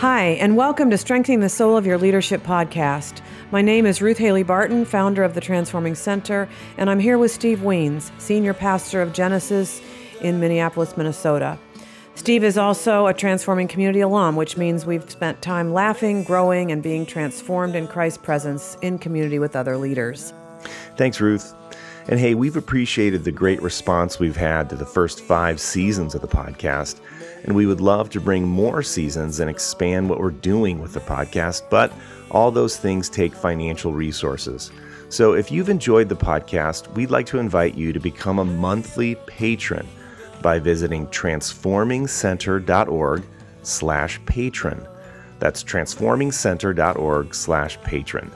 Hi, and welcome to Strengthening the Soul of Your Leadership podcast. My name is Ruth Haley Barton, founder of the Transforming Center, and I'm here with Steve Wiens, senior pastor of Genesis in Minneapolis, Minnesota. Steve is also a transforming community alum, which means we've spent time laughing, growing, and being transformed in Christ's presence in community with other leaders. Thanks, Ruth. And hey, we've appreciated the great response we've had to the first five seasons of the podcast and we would love to bring more seasons and expand what we're doing with the podcast, but all those things take financial resources. So if you've enjoyed the podcast, we'd like to invite you to become a monthly patron by visiting transformingcenter.org slash patron. That's transformingcenter.org slash patron.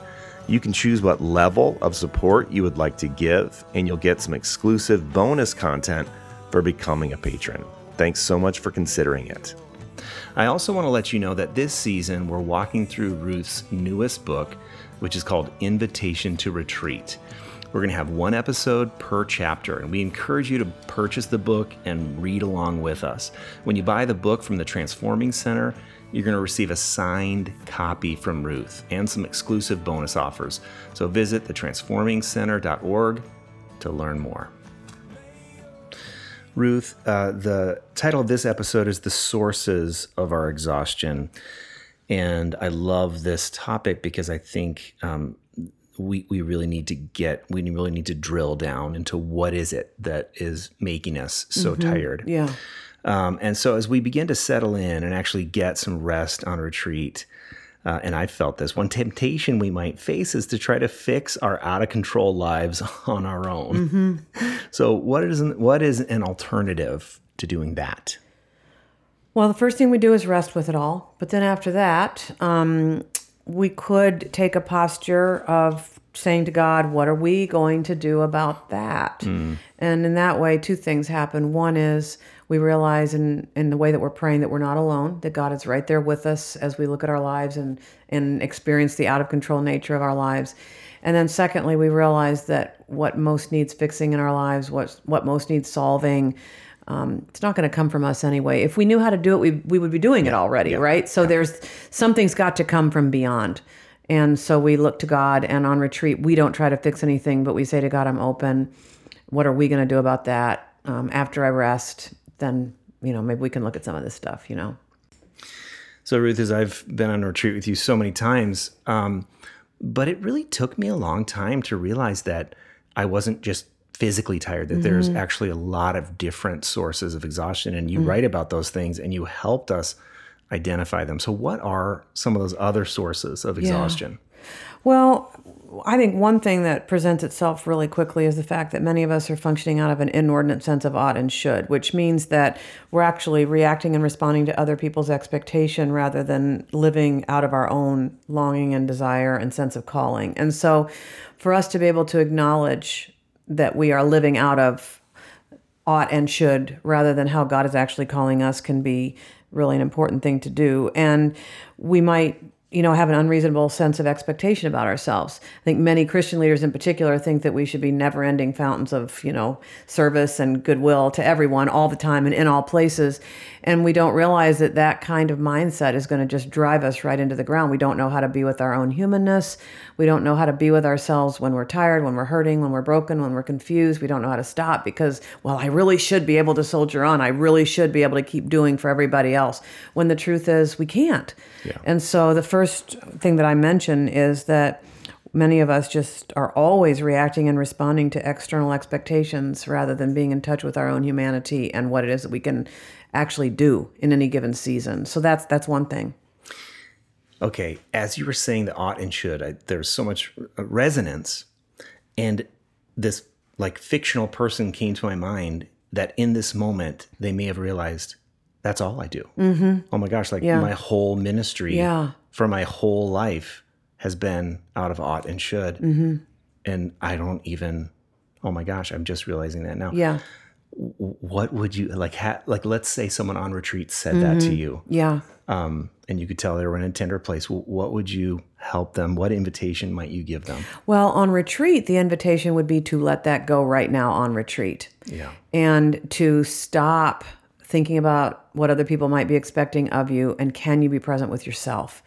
You can choose what level of support you would like to give, and you'll get some exclusive bonus content for becoming a patron. Thanks so much for considering it. I also want to let you know that this season we're walking through Ruth's newest book, which is called Invitation to Retreat. We're going to have one episode per chapter, and we encourage you to purchase the book and read along with us. When you buy the book from the Transforming Center, you're going to receive a signed copy from Ruth and some exclusive bonus offers. So visit thetransformingcenter.org to learn more. Ruth, uh, the title of this episode is The Sources of Our Exhaustion. And I love this topic because I think um, we, we really need to get, we really need to drill down into what is it that is making us so mm-hmm. tired. Yeah. Um, and so as we begin to settle in and actually get some rest on retreat, uh, and I felt this. One temptation we might face is to try to fix our out of control lives on our own. Mm-hmm. So, what is an, what is an alternative to doing that? Well, the first thing we do is rest with it all. But then after that, um, we could take a posture of saying to God, What are we going to do about that? Mm. And in that way, two things happen. One is we realize in, in the way that we're praying that we're not alone, that God is right there with us as we look at our lives and, and experience the out of control nature of our lives. And then secondly, we realize that what most needs fixing in our lives, what what most needs solving, um, it's not going to come from us anyway. If we knew how to do it, we we would be doing yeah. it already, yeah. right? So yeah. there's something's got to come from beyond. And so we look to God and on retreat, we don't try to fix anything, but we say to God, I'm open. What are we going to do about that? Um, after I rest, then, you know, maybe we can look at some of this stuff, you know? So, Ruth, as I've been on retreat with you so many times, um, but it really took me a long time to realize that I wasn't just physically tired, that mm-hmm. there's actually a lot of different sources of exhaustion. And you mm-hmm. write about those things and you helped us identify them. So, what are some of those other sources of exhaustion? Yeah. Well, I think one thing that presents itself really quickly is the fact that many of us are functioning out of an inordinate sense of ought and should, which means that we're actually reacting and responding to other people's expectation rather than living out of our own longing and desire and sense of calling. And so, for us to be able to acknowledge that we are living out of ought and should rather than how God is actually calling us can be really an important thing to do. And we might you know, have an unreasonable sense of expectation about ourselves. I think many Christian leaders in particular think that we should be never ending fountains of, you know, service and goodwill to everyone all the time and in all places. And we don't realize that that kind of mindset is going to just drive us right into the ground. We don't know how to be with our own humanness. We don't know how to be with ourselves when we're tired, when we're hurting, when we're broken, when we're confused. We don't know how to stop because, well, I really should be able to soldier on. I really should be able to keep doing for everybody else. When the truth is, we can't. Yeah. And so the first thing that I mention is that many of us just are always reacting and responding to external expectations rather than being in touch with our own humanity and what it is that we can actually do in any given season. So that's that's one thing. Okay, as you were saying the ought and should, I, there's so much resonance, and this like fictional person came to my mind that in this moment they may have realized that's all I do. Mm-hmm. Oh my gosh, like yeah. my whole ministry yeah. For my whole life has been out of ought and should. Mm-hmm. And I don't even, oh my gosh, I'm just realizing that now. Yeah. What would you like? Ha- like, let's say someone on retreat said mm-hmm. that to mm-hmm. you. Yeah. Um, and you could tell they were in a tender place. What would you help them? What invitation might you give them? Well, on retreat, the invitation would be to let that go right now on retreat. Yeah. And to stop thinking about what other people might be expecting of you, and can you be present with yourself?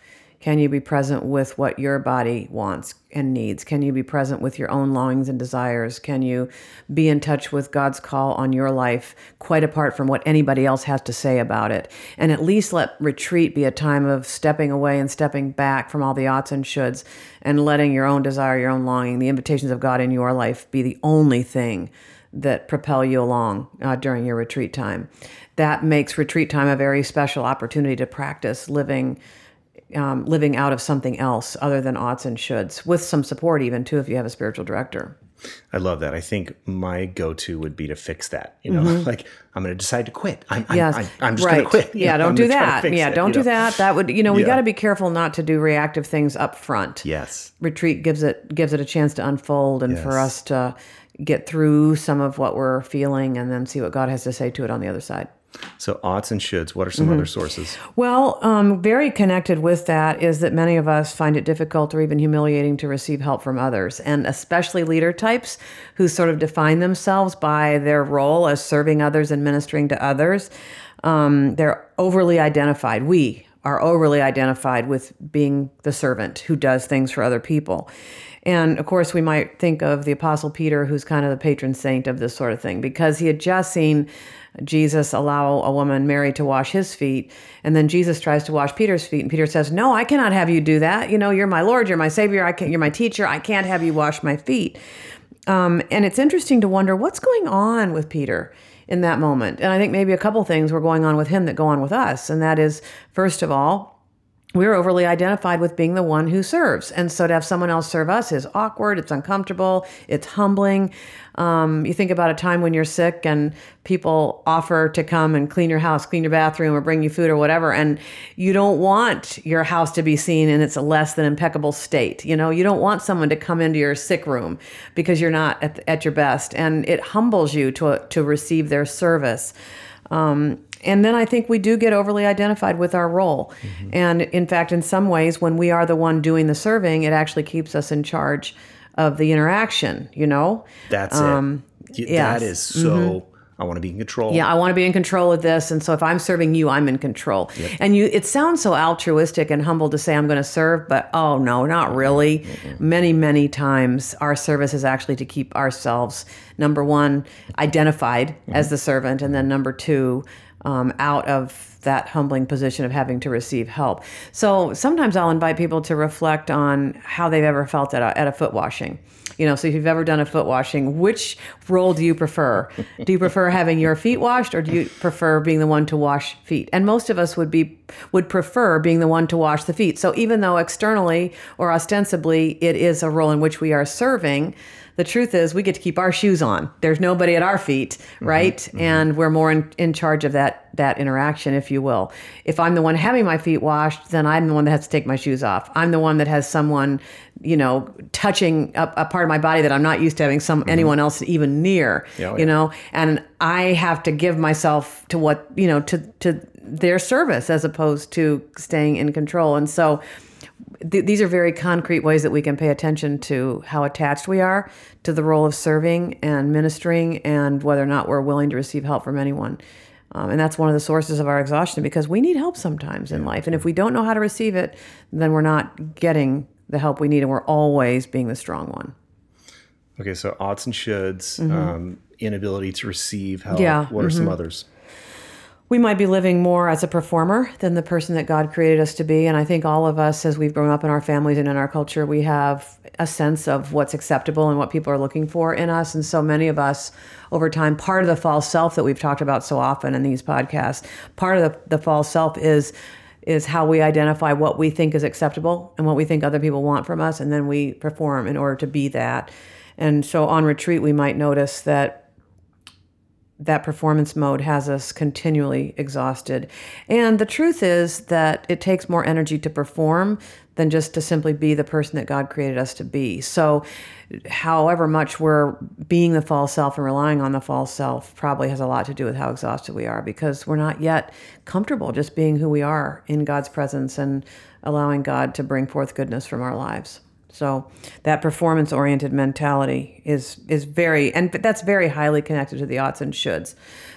Can you be present with what your body wants and needs? Can you be present with your own longings and desires? Can you be in touch with God's call on your life, quite apart from what anybody else has to say about it? And at least let retreat be a time of stepping away and stepping back from all the oughts and shoulds and letting your own desire, your own longing, the invitations of God in your life be the only thing that propel you along uh, during your retreat time. That makes retreat time a very special opportunity to practice living um, living out of something else other than oughts and shoulds, with some support even too if you have a spiritual director. I love that. I think my go-to would be to fix that. You know, mm-hmm. like I'm going to decide to quit. I'm, yes, I'm, I'm just right. going to quit. Yeah, know, don't do that. Yeah, it, don't do know? that. That would, you know, we yeah. got to be careful not to do reactive things up front. Yes. Retreat gives it gives it a chance to unfold and yes. for us to get through some of what we're feeling and then see what God has to say to it on the other side. So, oughts and shoulds, what are some mm-hmm. other sources? Well, um, very connected with that is that many of us find it difficult or even humiliating to receive help from others, and especially leader types who sort of define themselves by their role as serving others and ministering to others. Um, they're overly identified. We are overly identified with being the servant who does things for other people. And of course, we might think of the Apostle Peter, who's kind of the patron saint of this sort of thing, because he had just seen Jesus allow a woman Mary, to wash his feet. And then Jesus tries to wash Peter's feet. And Peter says, No, I cannot have you do that. You know, you're my Lord, you're my Savior, I can, you're my teacher. I can't have you wash my feet. Um, and it's interesting to wonder what's going on with Peter in that moment. And I think maybe a couple things were going on with him that go on with us. And that is, first of all, we're overly identified with being the one who serves. And so to have someone else serve us is awkward, it's uncomfortable, it's humbling. Um, you think about a time when you're sick and people offer to come and clean your house, clean your bathroom, or bring you food or whatever, and you don't want your house to be seen in its less than impeccable state. You know, you don't want someone to come into your sick room because you're not at, at your best, and it humbles you to to receive their service. Um, and then I think we do get overly identified with our role. Mm-hmm. And in fact, in some ways, when we are the one doing the serving, it actually keeps us in charge of the interaction, you know? That's um, it. Yes. That is so. Mm-hmm. I want to be in control. Yeah, I want to be in control of this, and so if I'm serving you, I'm in control. Yep. And you, it sounds so altruistic and humble to say I'm going to serve, but oh no, not really. Mm-hmm. Many, many times, our service is actually to keep ourselves number one identified mm-hmm. as the servant, and then number two um, out of that humbling position of having to receive help. So sometimes I'll invite people to reflect on how they've ever felt at a, at a foot washing. You know, so if you've ever done a foot washing, which role do you prefer? do you prefer having your feet washed or do you prefer being the one to wash feet? And most of us would be would prefer being the one to wash the feet. So even though externally or ostensibly it is a role in which we are serving, the truth is we get to keep our shoes on. There's nobody at our feet, mm-hmm, right? Mm-hmm, And we're more in, in charge of that that interaction, if you will. If I'm the one having my feet washed, then I'm the one that has to take my shoes off. I'm the one that has someone, you know, touching a, a part of my body that I'm not used to having some mm-hmm. anyone else even near. Oh, yeah. You know, and I have to give myself to what you know to to their service as opposed to staying in control. And so th- these are very concrete ways that we can pay attention to how attached we are to the role of serving and ministering and whether or not we're willing to receive help from anyone. Um, and that's one of the sources of our exhaustion because we need help sometimes in life. And if we don't know how to receive it, then we're not getting the help we need and we're always being the strong one. Okay, so oughts and shoulds, mm-hmm. um, inability to receive help. Yeah. What are mm-hmm. some others? we might be living more as a performer than the person that God created us to be. And I think all of us, as we've grown up in our families and in our culture, we have a sense of what's acceptable and what people are looking for in us. And so many of us, over time, part of the false self that we've talked about so often in these podcasts, part of the, the false self is is how we identify what we think is acceptable and what we think other people want from us, and then we perform in order to be that. And so on retreat, we might notice that that performance mode has us continually exhausted. And the truth is that it takes more energy to perform than just to simply be the person that God created us to be. So, however much we're being the false self and relying on the false self probably has a lot to do with how exhausted we are because we're not yet comfortable just being who we are in God's presence and allowing God to bring forth goodness from our lives. So that performance oriented mentality is is very and that's very highly connected to the oughts and shoulds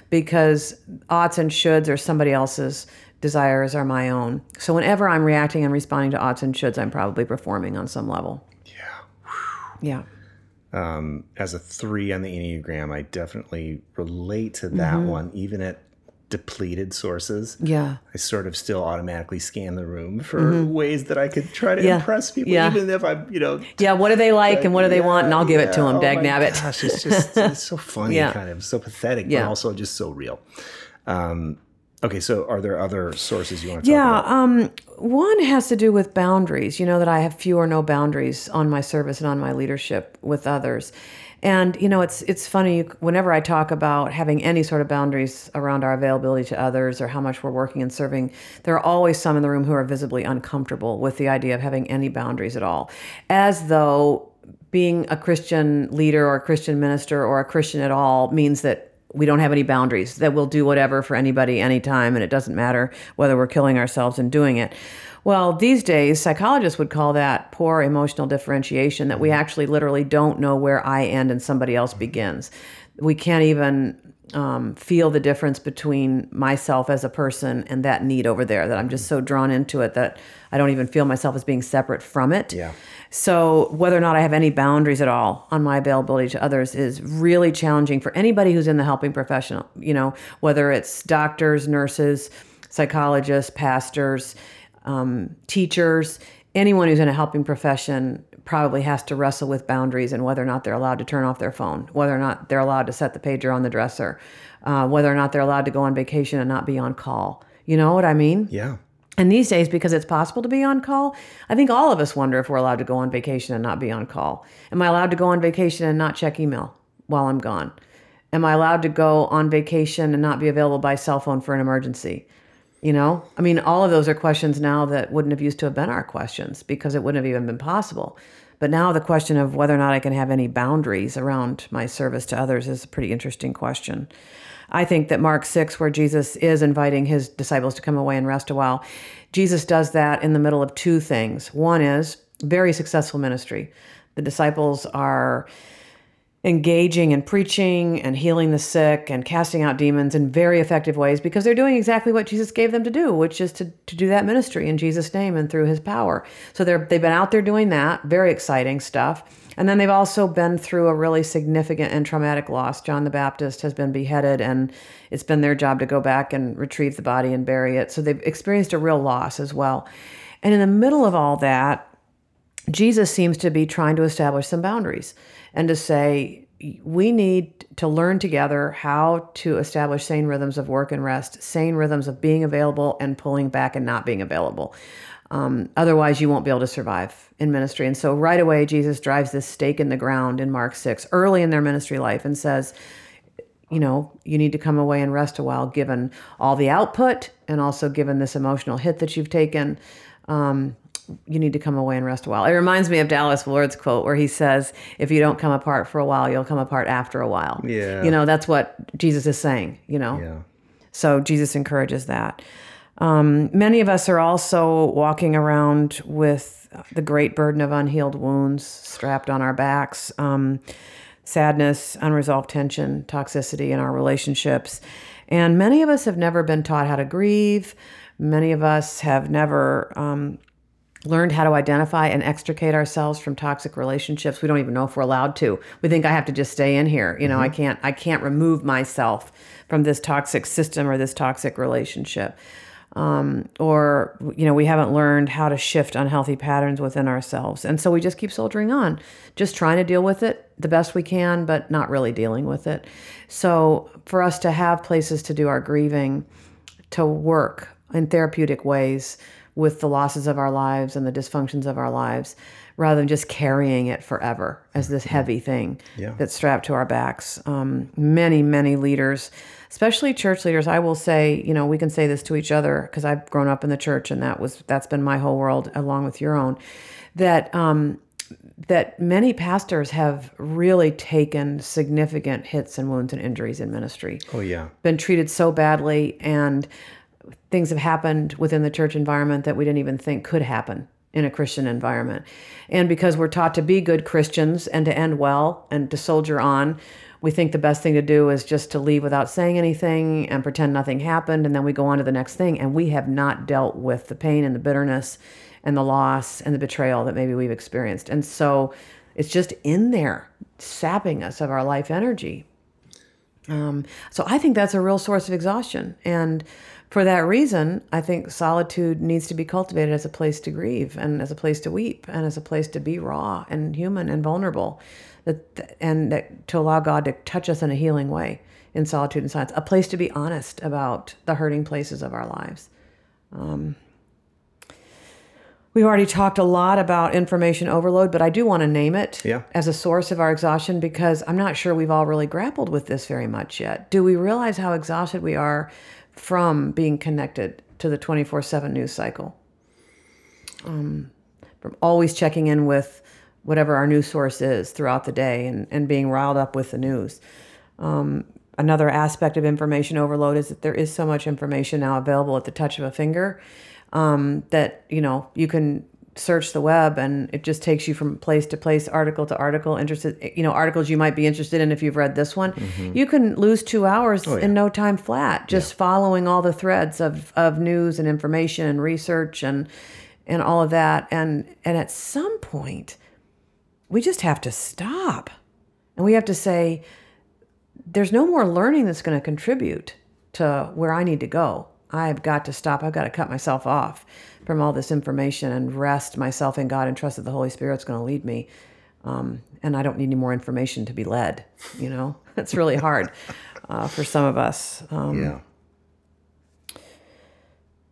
because oughts and shoulds are somebody else's desires are my own. So whenever I'm reacting and responding to oughts and shoulds, I'm probably performing on some level. Yeah. Yeah. As a three on the Enneagram, I definitely relate to that Mm-hmm. one, even at depleted sources. Yeah. I sort of still automatically scan the room for ways that I could try to Mm-hmm. Yeah. impress people, Yeah. even if I'm, you know, Yeah, what do they like and what do they want? And I'll give it to them, oh dag nabbit. Gosh, it's just it's so funny, Yeah. kind of so pathetic, Yeah. but also just so real. Um, okay, so are there other sources you want to talk Yeah, um, one has to do with boundaries. You know that I have few or no boundaries on my service and on my leadership with others. And you know, it's it's funny whenever I talk about having any sort of boundaries around our availability to others or how much we're working and serving, there are always some in the room who are visibly uncomfortable with the idea of having any boundaries at all, as though being a Christian leader or a Christian minister or a Christian at all means that we don't have any boundaries, that we'll do whatever for anybody anytime, and it doesn't matter whether we're killing ourselves in doing it. Well, these days, psychologists would call that poor emotional differentiation, that we mm-hmm. actually literally don't know where I end and somebody else begins. We can't even um, feel the difference between myself as a person and that need over there, that I'm just so drawn into it that I don't even feel myself as being separate from it. Yeah. So, whether or not I have any boundaries at all on my availability to others is really challenging for anybody who's in the helping profession. You know, whether it's doctors, nurses, psychologists, pastors, um, teachers, anyone who's in a helping profession probably has to wrestle with boundaries and whether or not they're allowed to turn off their phone, whether or not they're allowed to set the pager on the dresser, uh, whether or not they're allowed to go on vacation and not be on call. You know what I mean? Yeah. And these days, because it's possible to be on call, I think all of us wonder if we're allowed to go on vacation and not be on call. Am I allowed to go on vacation and not check email while I'm gone? Am I allowed to go on vacation and not be available by cell phone for an emergency? You know, I mean, all of those are questions now that wouldn't have used to have been our questions because it wouldn't have even been possible. But now the question of whether or not I can have any boundaries around my service to others is a pretty interesting question. I think that Mark 6, where Jesus is inviting his disciples to come away and rest a while, Jesus does that in the middle of two things. One is very successful ministry. The disciples are engaging and preaching and healing the sick and casting out demons in very effective ways because they're doing exactly what Jesus gave them to do, which is to, to do that ministry in Jesus' name and through his power. So they're, they've been out there doing that, very exciting stuff. And then they've also been through a really significant and traumatic loss. John the Baptist has been beheaded, and it's been their job to go back and retrieve the body and bury it. So they've experienced a real loss as well. And in the middle of all that, Jesus seems to be trying to establish some boundaries and to say, we need to learn together how to establish sane rhythms of work and rest, sane rhythms of being available and pulling back and not being available. Um, otherwise, you won't be able to survive in ministry. And so, right away, Jesus drives this stake in the ground in Mark 6, early in their ministry life, and says, you know, you need to come away and rest a while, given all the output and also given this emotional hit that you've taken. Um, you need to come away and rest a while. It reminds me of Dallas Willard's quote where he says, if you don't come apart for a while, you'll come apart after a while. Yeah. You know, that's what Jesus is saying, you know? Yeah. So Jesus encourages that. Um, many of us are also walking around with the great burden of unhealed wounds strapped on our backs, um, sadness, unresolved tension, toxicity in our relationships. And many of us have never been taught how to grieve. Many of us have never um, learned how to identify and extricate ourselves from toxic relationships. We don't even know if we're allowed to. We think I have to just stay in here. You know, I can't I can't remove myself from this toxic system or this toxic relationship. Um, or you know, we haven't learned how to shift unhealthy patterns within ourselves. And so we just keep soldiering on, just trying to deal with it the best we can, but not really dealing with it. So for us to have places to do our grieving, to work in therapeutic ways with the losses of our lives and the dysfunctions of our lives rather than just carrying it forever as this heavy thing Yeah. that's strapped to our backs. Um, many, many leaders, especially church leaders, I will say, you know, we can say this to each other because I've grown up in the church and that was that's been my whole world along with your own. That um, that many pastors have really taken significant hits and wounds and injuries in ministry Oh yeah. been treated so badly and things have happened within the church environment that we didn't even think could happen in a Christian environment. And because we're taught to be good Christians and to end well and to soldier on, we think the best thing to do is just to leave without saying anything and pretend nothing happened. And then we go on to the next thing. And we have not dealt with the pain and the bitterness and the loss and the betrayal that maybe we've experienced. And so it's just in there, sapping us of our life energy. Um, so I think that's a real source of exhaustion. And for that reason, I think solitude needs to be cultivated as a place to grieve and as a place to weep and as a place to be raw and human and vulnerable. That, and that, to allow God to touch us in a healing way in solitude and silence, a place to be honest about the hurting places of our lives. Um, We've already talked a lot about information overload, but I do want to name it yeah. as a source of our exhaustion because I'm not sure we've all really grappled with this very much yet. Do we realize how exhausted we are from being connected to the 24 7 news cycle? Um, from always checking in with whatever our news source is throughout the day and, and being riled up with the news. Um, another aspect of information overload is that there is so much information now available at the touch of a finger um, that you know you can search the web and it just takes you from place to place article to article interested you know articles you might be interested in if you've read this one mm-hmm. you can lose two hours oh, yeah. in no time flat just yeah. following all the threads of, of news and information and research and and all of that and and at some point we just have to stop and we have to say there's no more learning that's going to contribute to where i need to go I've got to stop. I've got to cut myself off from all this information and rest myself in God and trust that the Holy Spirit's going to lead me. Um, and I don't need any more information to be led. You know, it's really hard uh, for some of us. Um, yeah.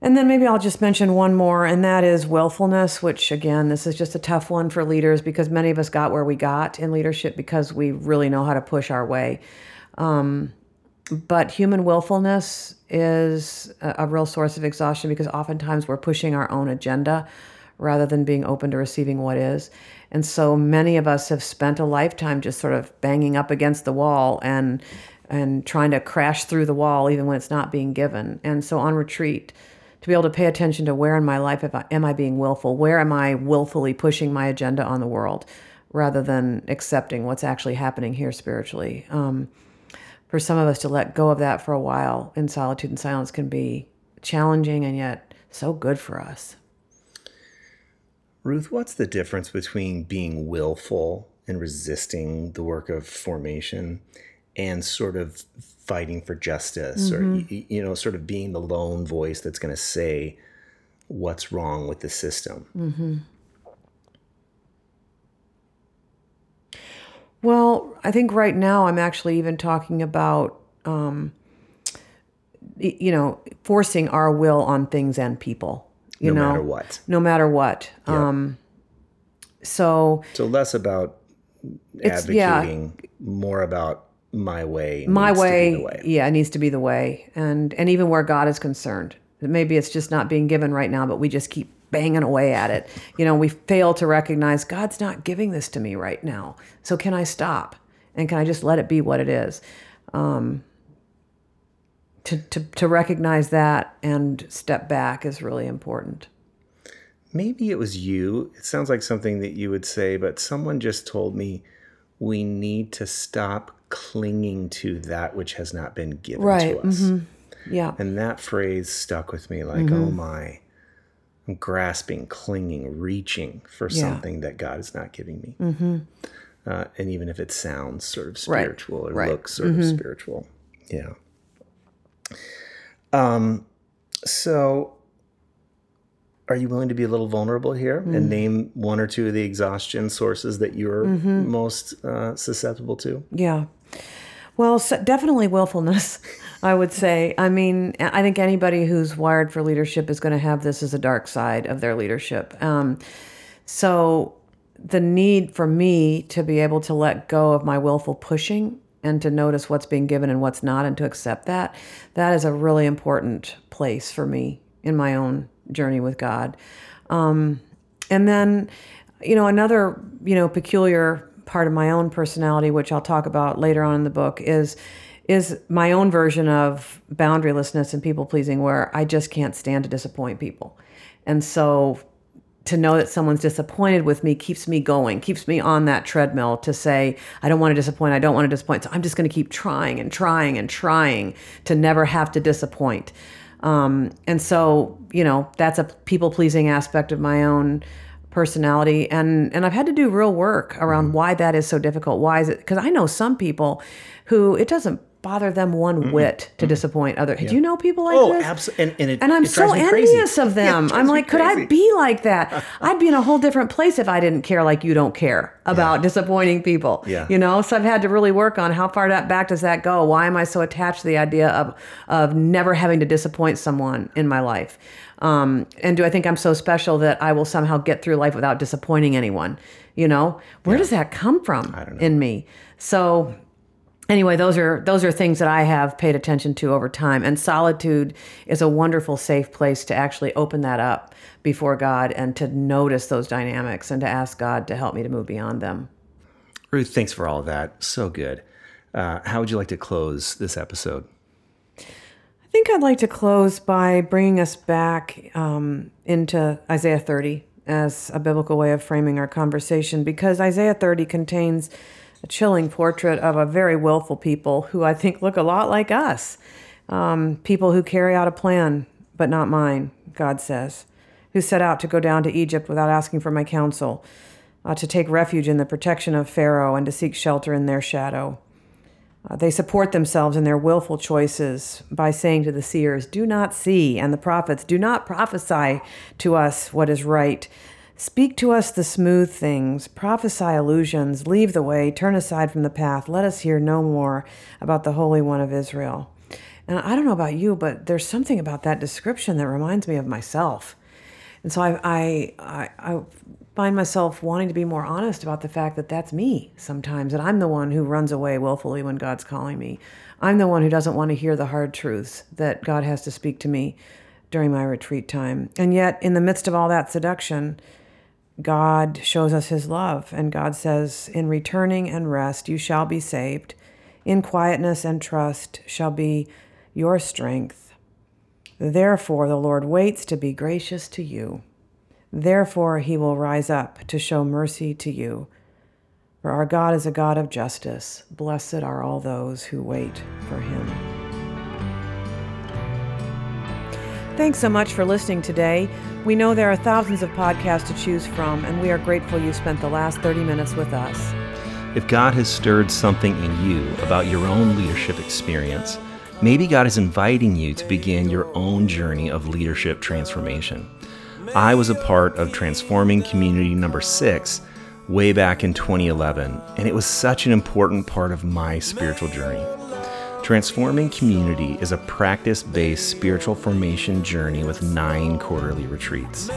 And then maybe I'll just mention one more, and that is willfulness, which again, this is just a tough one for leaders because many of us got where we got in leadership because we really know how to push our way. Um, but human willfulness is a, a real source of exhaustion because oftentimes we're pushing our own agenda rather than being open to receiving what is. And so many of us have spent a lifetime just sort of banging up against the wall and and trying to crash through the wall even when it's not being given. And so on retreat, to be able to pay attention to where in my life I, am I being willful? Where am I willfully pushing my agenda on the world rather than accepting what's actually happening here spiritually? Um, for some of us to let go of that for a while in solitude and silence can be challenging and yet so good for us. Ruth, what's the difference between being willful and resisting the work of formation and sort of fighting for justice mm-hmm. or you know sort of being the lone voice that's going to say what's wrong with the system? Mm-hmm. Well, I think right now I'm actually even talking about, um, you know, forcing our will on things and people. You no know, matter what. No matter what. Yep. Um, so. So less about advocating, yeah, more about my way. My way, way, yeah, it needs to be the way, and and even where God is concerned, maybe it's just not being given right now, but we just keep banging away at it. You know, we fail to recognize God's not giving this to me right now. So can I stop? And can I just let it be what it is? Um, to, to, to recognize that and step back is really important. Maybe it was you. It sounds like something that you would say, but someone just told me we need to stop clinging to that which has not been given right. to us. Mm-hmm. Yeah. And that phrase stuck with me like, mm-hmm. oh my I'm grasping, clinging, reaching for yeah. something that God is not giving me. Mm-hmm. Uh, and even if it sounds sort of spiritual right. or right. looks sort mm-hmm. of spiritual. Yeah. Um, so are you willing to be a little vulnerable here mm-hmm. and name one or two of the exhaustion sources that you're mm-hmm. most uh, susceptible to? Yeah. Well, so definitely willfulness. I would say. I mean, I think anybody who's wired for leadership is going to have this as a dark side of their leadership. Um, so the need for me to be able to let go of my willful pushing and to notice what's being given and what's not and to accept that that is a really important place for me in my own journey with god um, and then you know another you know peculiar part of my own personality which i'll talk about later on in the book is is my own version of boundarylessness and people pleasing where I just can't stand to disappoint people. And so to know that someone's disappointed with me keeps me going, keeps me on that treadmill to say, I don't want to disappoint, I don't want to disappoint. So I'm just going to keep trying and trying and trying to never have to disappoint. Um, and so, you know, that's a people pleasing aspect of my own personality. And, and I've had to do real work around mm-hmm. why that is so difficult. Why is it? Because I know some people who it doesn't bother them one mm whit to mm disappoint other. Yeah. Do you know people like oh, this? absolutely. And, and, it, and I'm so envious of them. Yeah, I'm like, could I be like that? I'd be in a whole different place if I didn't care like you don't care about yeah. disappointing people. Yeah. You know, so I've had to really work on how far that back does that go? Why am I so attached to the idea of of never having to disappoint someone in my life? Um, and do I think I'm so special that I will somehow get through life without disappointing anyone? You know, where yeah. does that come from in me? So anyway those are those are things that i have paid attention to over time. And solitude is a wonderful safe place to actually open that up before god and to notice those dynamics and to ask god to help me to move beyond them. Ruth thanks for all of that. So good. Uh, how would you like to close this episode? I think i'd like to close by bringing us back um, into isaiah 30 as a biblical way of framing our conversation because isaiah 30 contains a chilling portrait of a very willful people who I think look a lot like us. Um, people who carry out a plan, but not mine, God says, who set out to go down to Egypt without asking for my counsel, uh, to take refuge in the protection of Pharaoh and to seek shelter in their shadow. Uh, they support themselves in their willful choices by saying to the seers, Do not see, and the prophets, Do not prophesy to us what is right. Speak to us the smooth things, prophesy illusions, leave the way, turn aside from the path. Let us hear no more about the Holy One of Israel. And I don't know about you, but there's something about that description that reminds me of myself. And so I, I, I, I find myself wanting to be more honest about the fact that that's me sometimes, that I'm the one who runs away willfully when God's calling me. I'm the one who doesn't want to hear the hard truths that God has to speak to me during my retreat time. And yet, in the midst of all that seduction, God shows us his love, and God says, In returning and rest you shall be saved. In quietness and trust shall be your strength. Therefore, the Lord waits to be gracious to you. Therefore, he will rise up to show mercy to you. For our God is a God of justice. Blessed are all those who wait for him. Thanks so much for listening today. We know there are thousands of podcasts to choose from, and we are grateful you spent the last 30 minutes with us. If God has stirred something in you about your own leadership experience, maybe God is inviting you to begin your own journey of leadership transformation. I was a part of transforming community number six way back in 2011, and it was such an important part of my spiritual journey. Transforming Community is a practice based spiritual formation journey with nine quarterly retreats.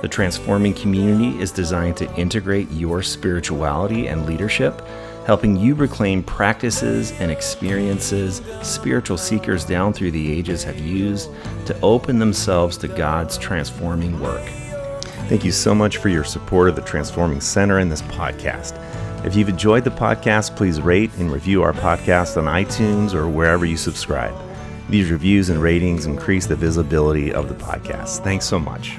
The Transforming Community is designed to integrate your spirituality and leadership, helping you reclaim practices and experiences spiritual seekers down through the ages have used to open themselves to God's transforming work. Thank you so much for your support of the Transforming Center and this podcast. If you've enjoyed the podcast, please rate and review our podcast on iTunes or wherever you subscribe. These reviews and ratings increase the visibility of the podcast. Thanks so much.